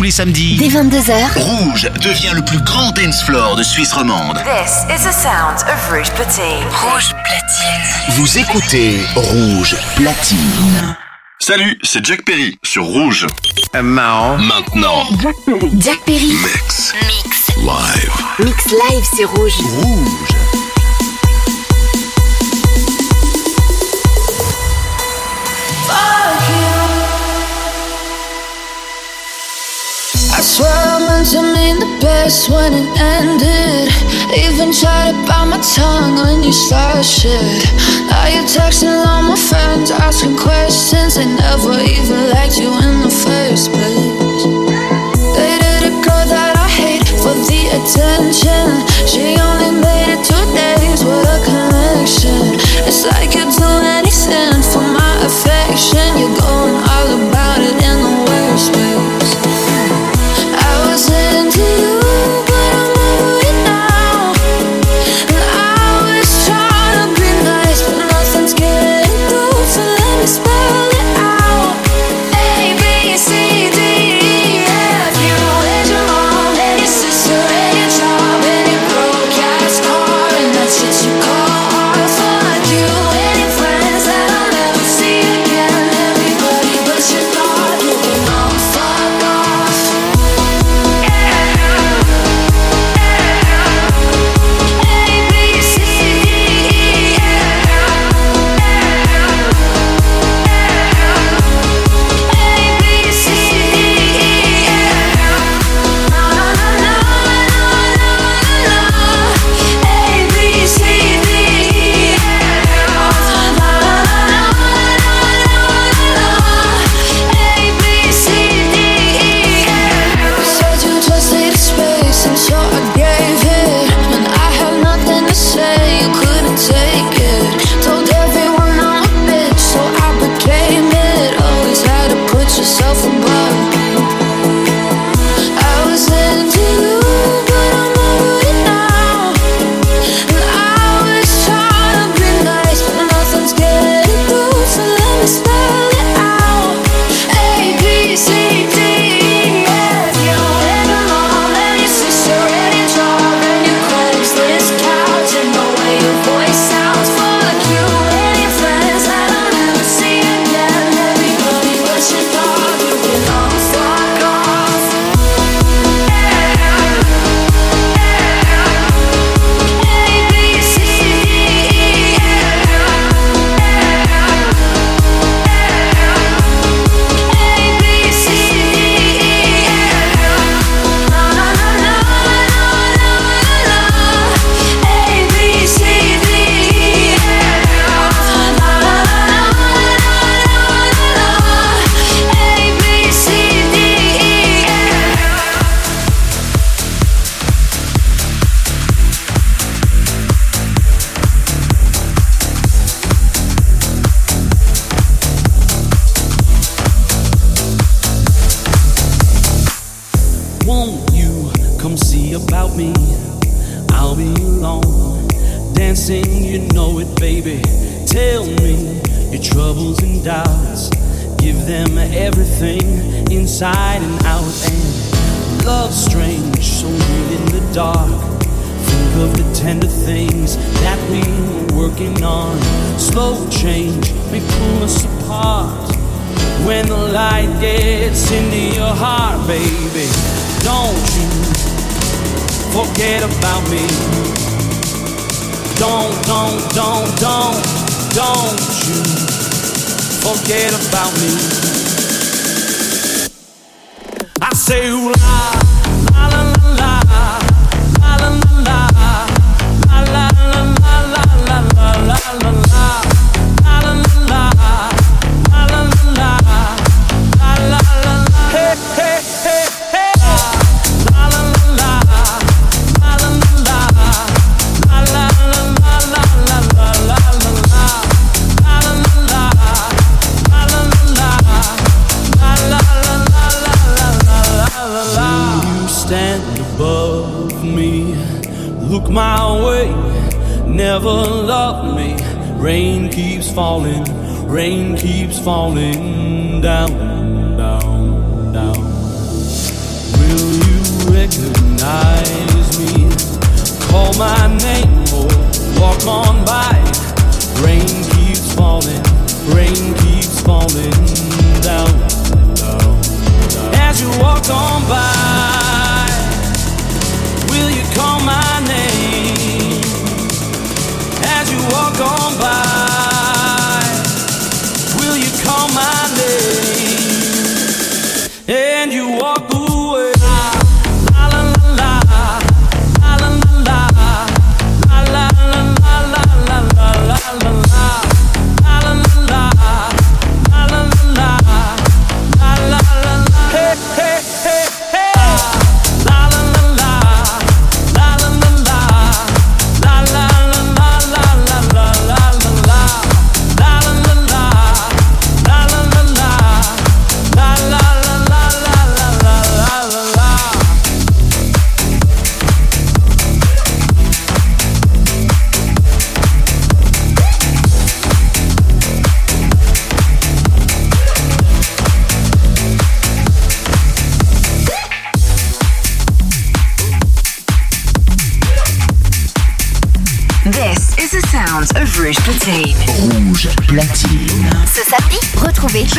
tous les samedis. Dès 22h. Rouge devient le plus grand dance floor de Suisse romande. This is the sound of Rouge Platine. Rouge Platine. Vous écoutez Rouge Platine. Salut, c'est Jack Perry sur Rouge. Maintenant. Maintenant. Jack Perry. Jack Perry. Mix. Mix. Live. Mix live, c'est rouge. Rouge. I swear I mean the best when it ended. Even tried to bite my tongue when you started shit. Now you're texting all my friends, asking questions. They never even liked you in the first place. Dated a girl that I hate for the attention. She only made it two days with a connection. It's like inside and out. And love strange, so real in the dark. Think of the tender things that we were working on. Slow change may pull us apart. When the light gets into your heart, baby, don't you forget about me. Don't, don't, don't, don't, don't you forget about me. sei lá. Rain keeps falling, rain keeps falling down, down, down. Will you recognize me. Call my name or walk on by. Rain keeps falling, rain keeps falling down, down, down. As you walk on by, will you call my name? Walk on by,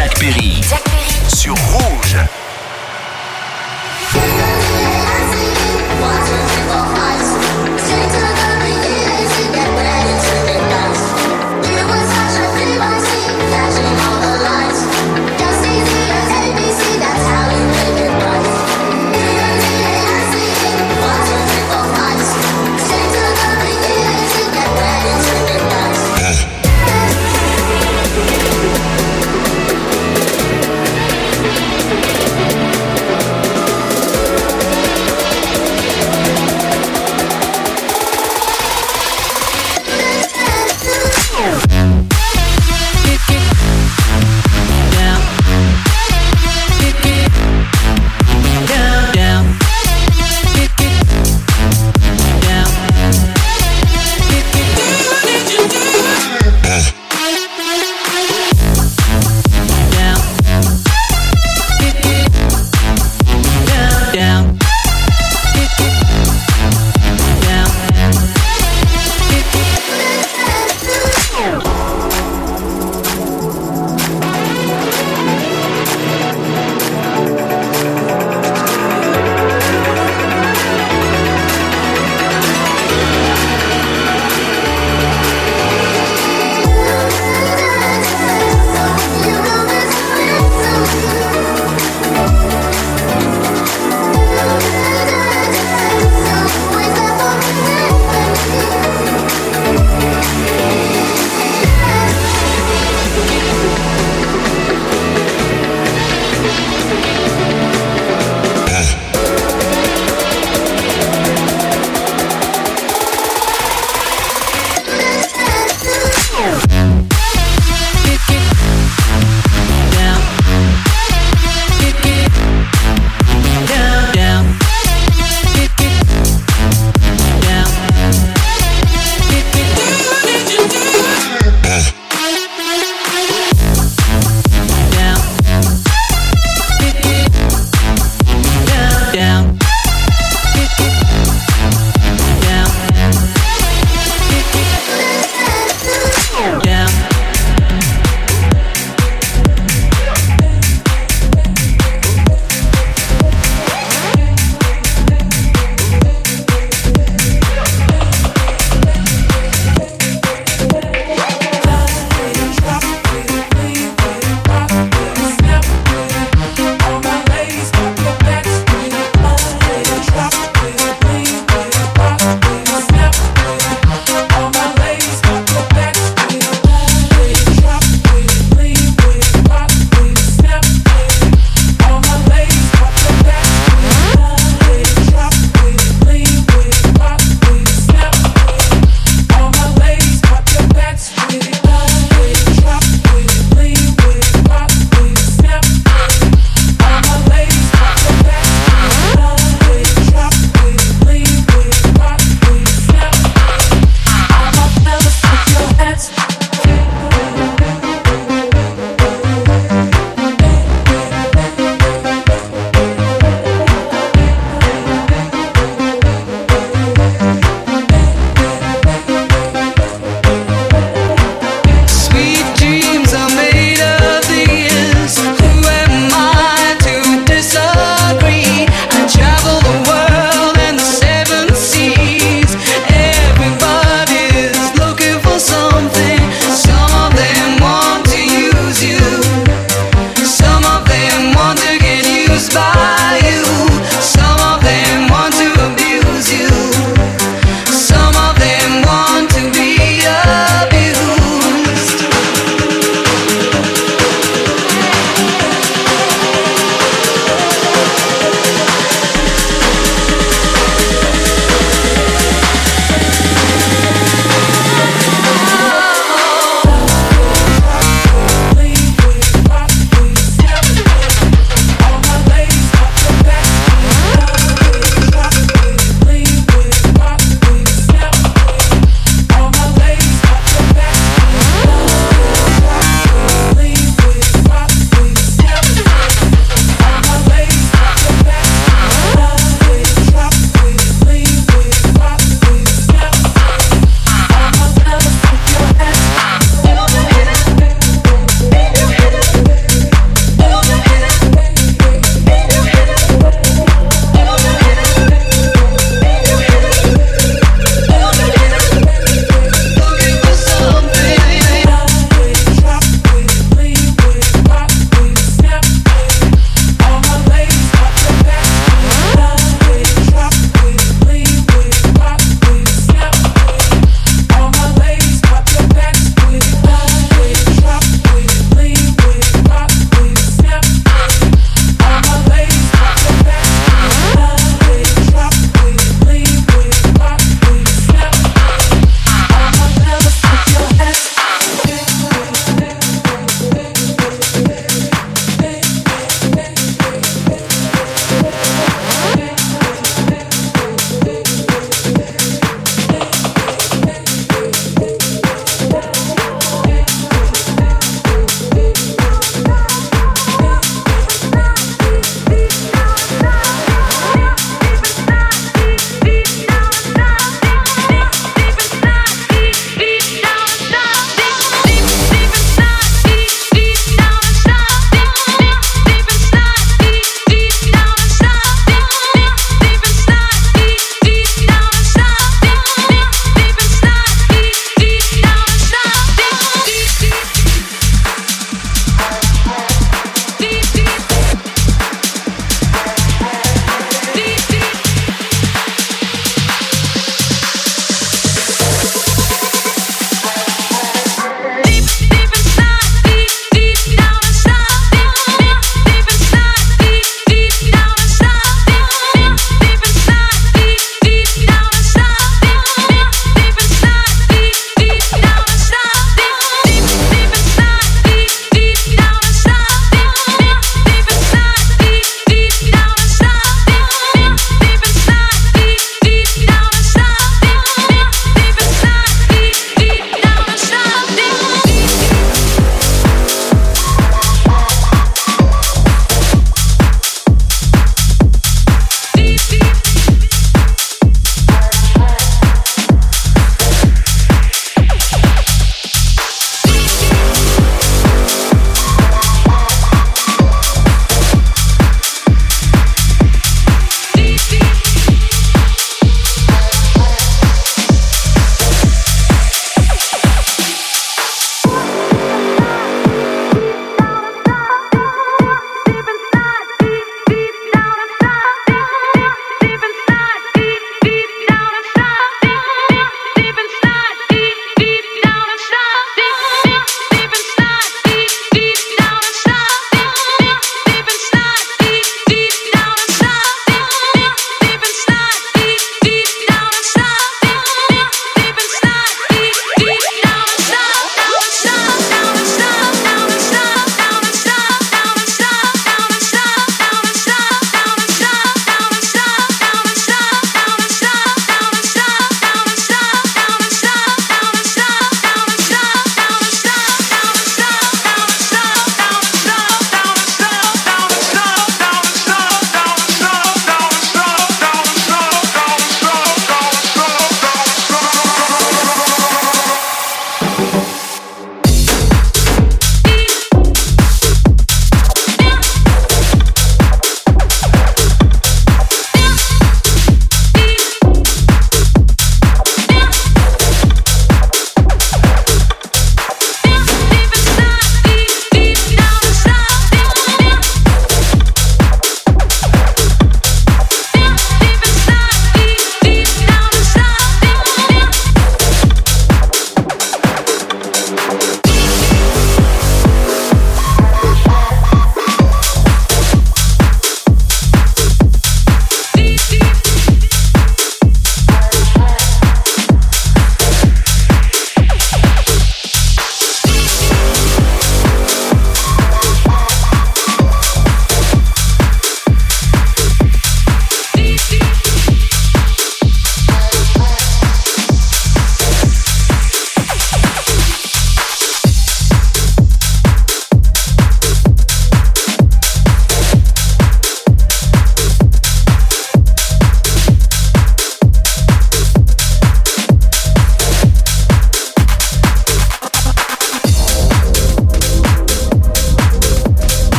Jacques Perry.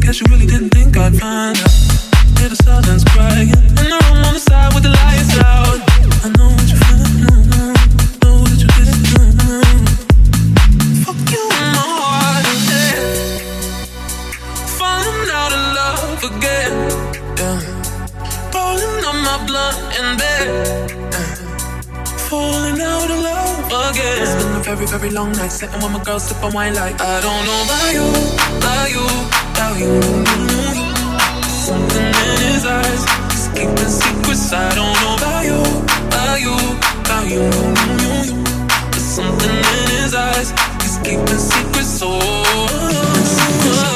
Guess you really didn't think I'd find out. Hear the silence crying, and the room on the side with the lights out. I know very long nights. Sitting with my girls, sipping on wine like I don't know about you, about you, about you. Something in his eyes, he's keeping secrets. I don't know about you, about you, about you. There's something in his eyes, he's keeping secrets. Oh.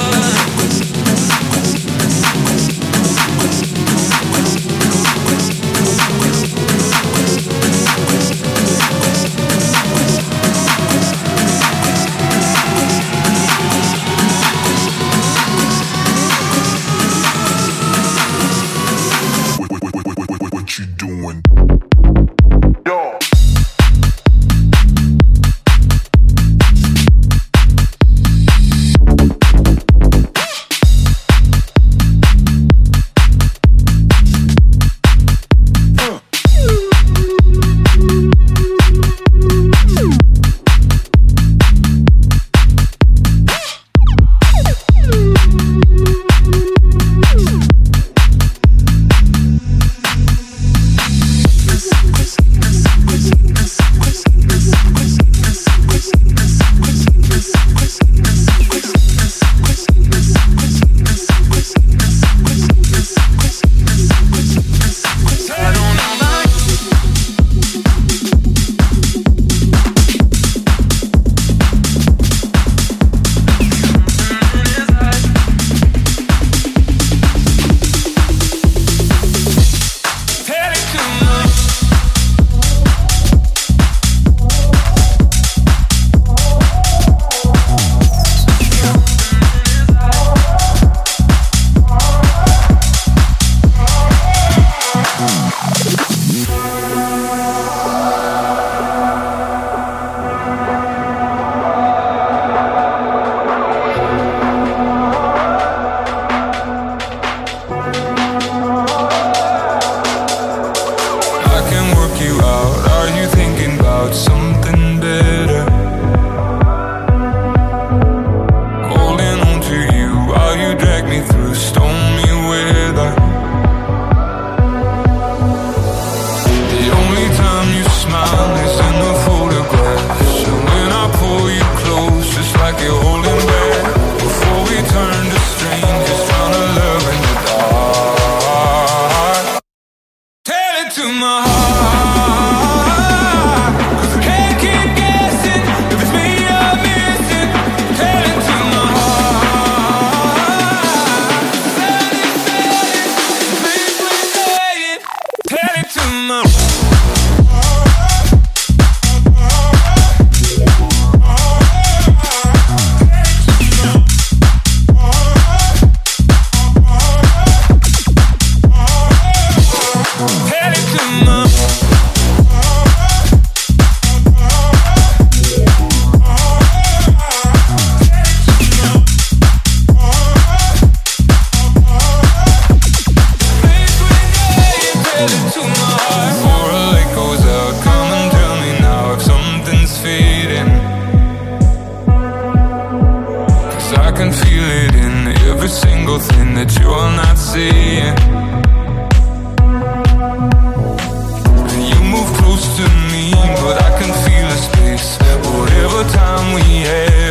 little thing that you are not seeing. And you move close to me, but I can feel the space. Whatever time we have.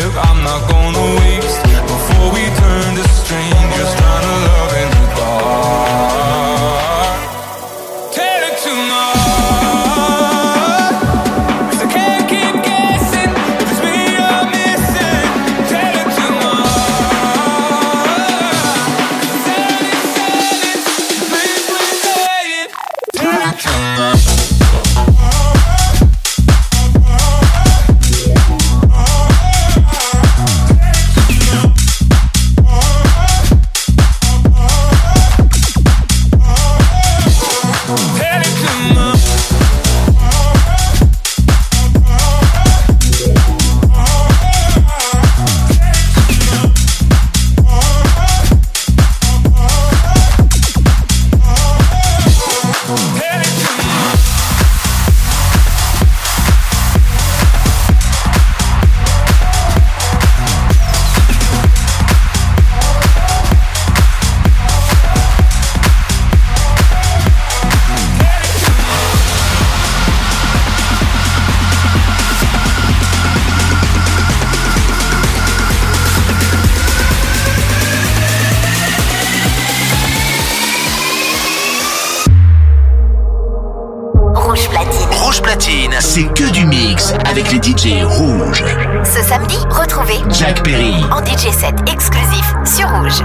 Rouge. Ce samedi, retrouvez Jack Perry en DJ set exclusif sur Rouge.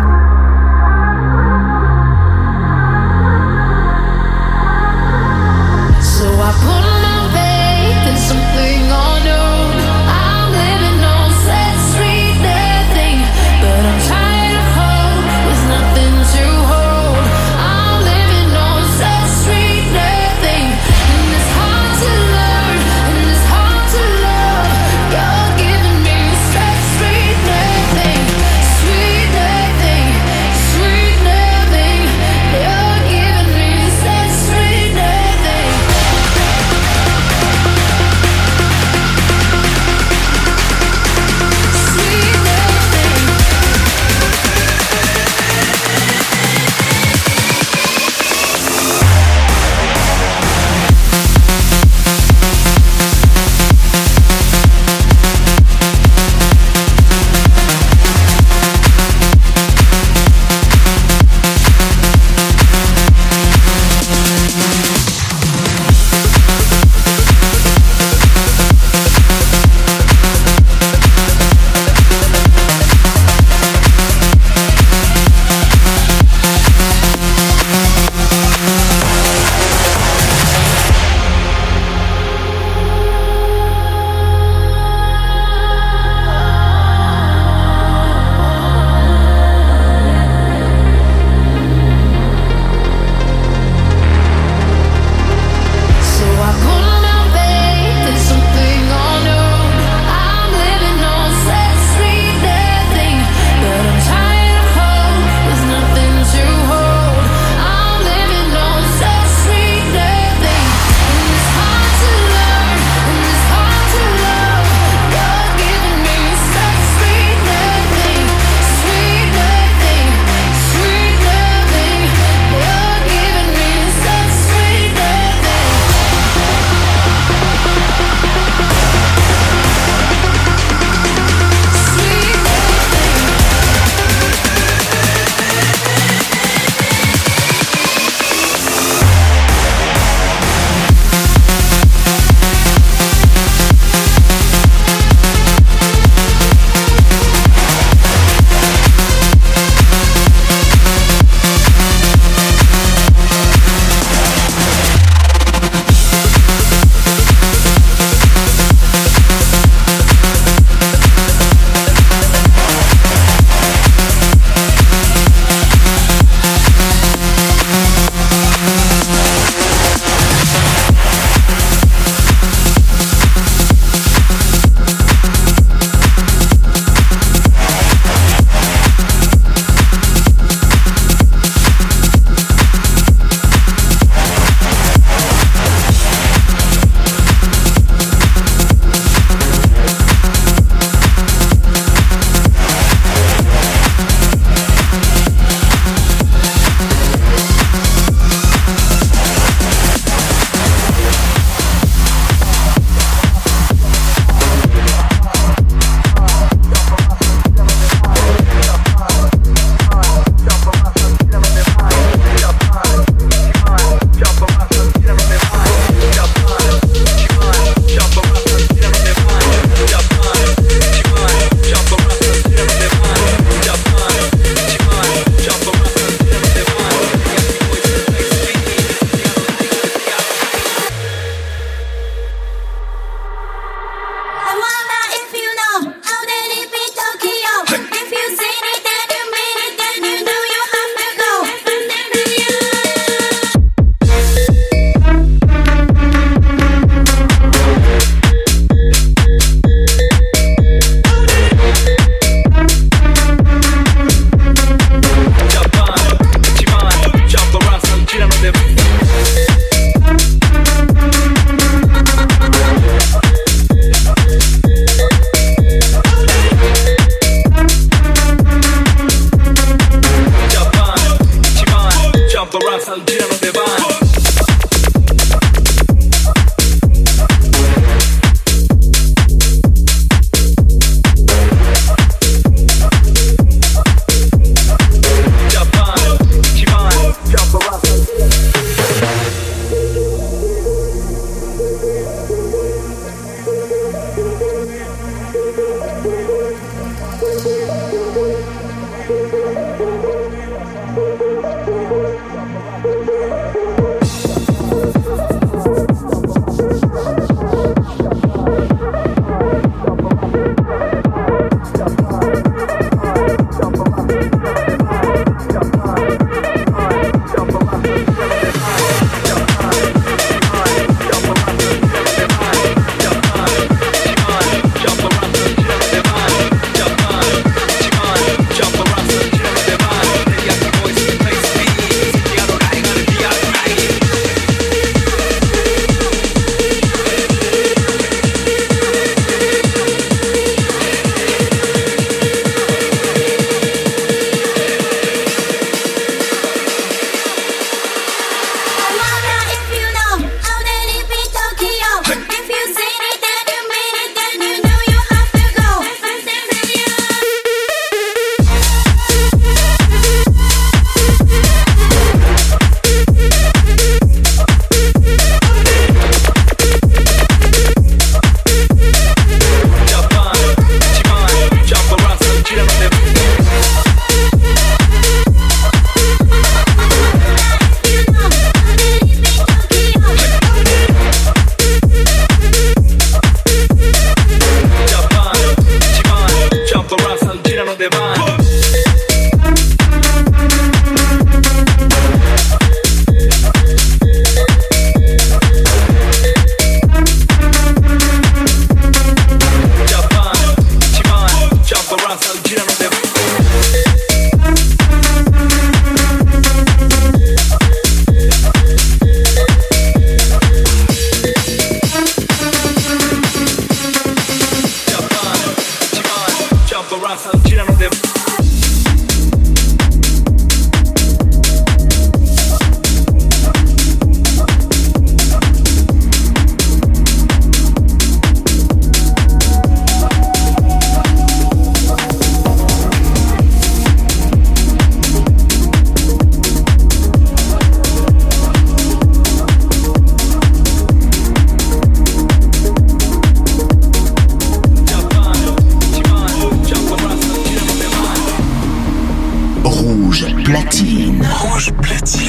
Rouge platine. Rouge platine.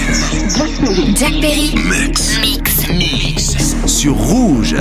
Jack Perry. Mix. Mix. Mix. Sur Rouge.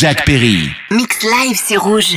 Jack Perry. Mix live, c'est rouge.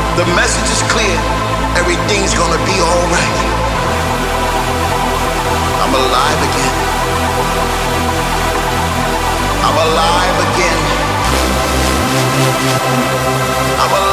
The message is clear. Everything's gonna be alright. I'm alive again. I'm alive again. I'm alive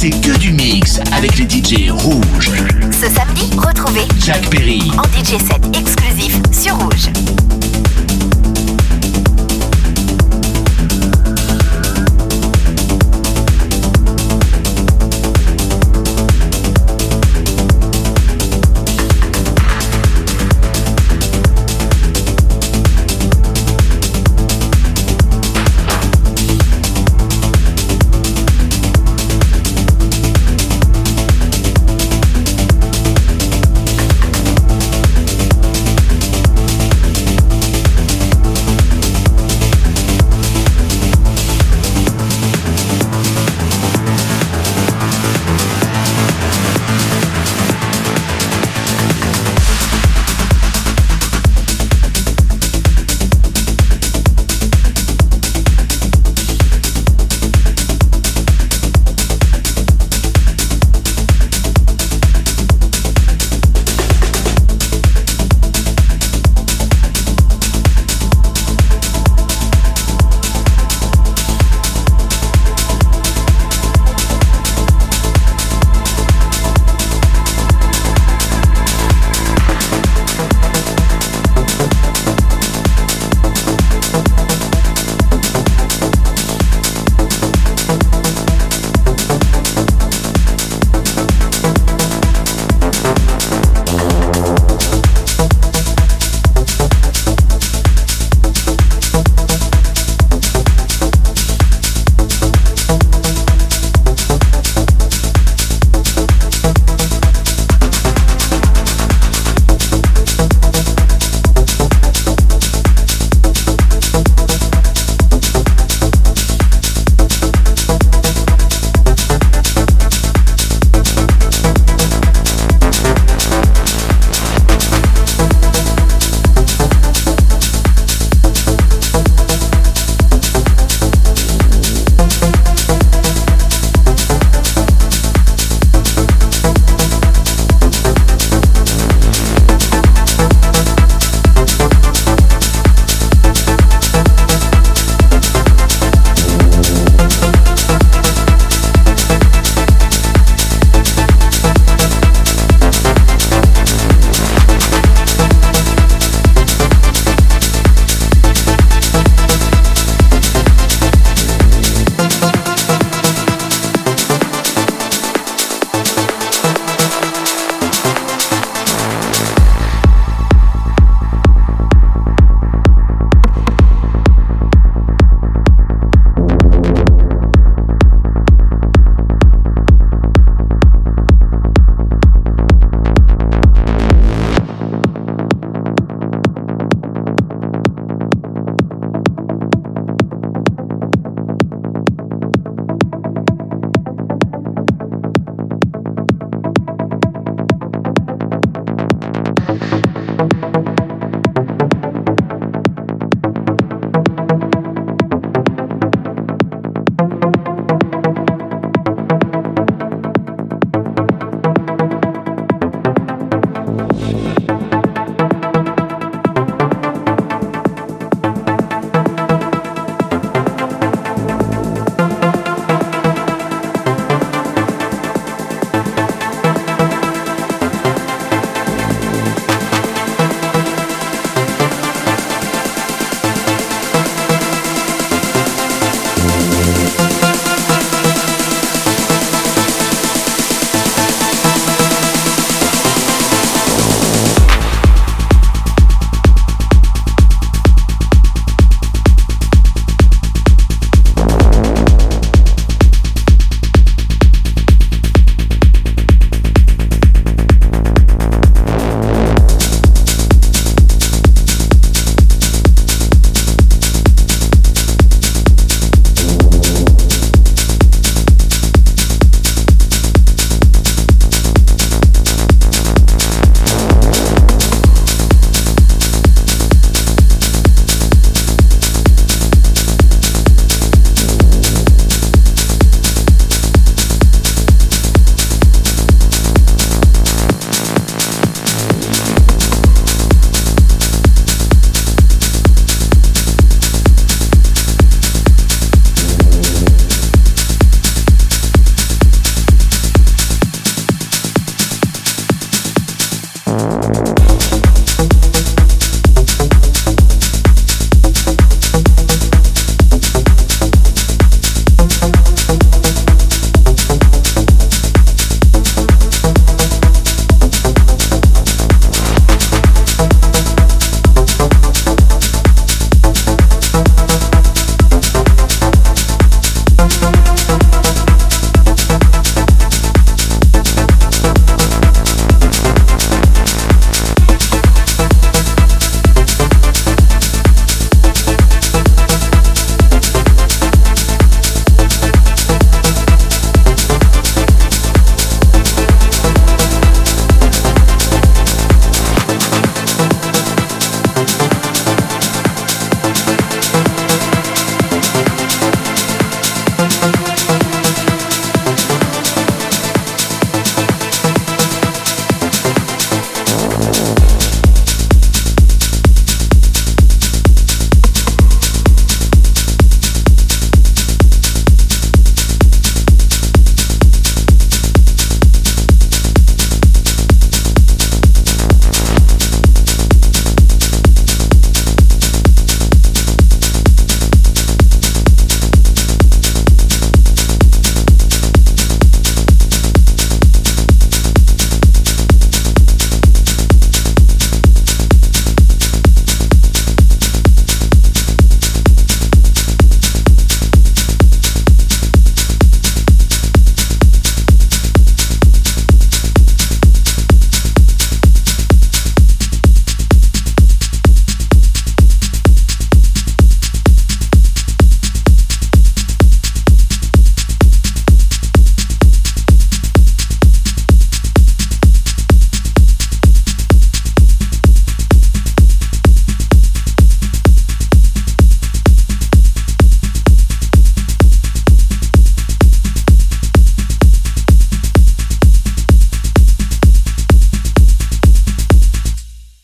c'est que du mix avec les DJ rouges. Ce samedi, retrouvez Jack Perry en DJ set exclusif sur Rouge.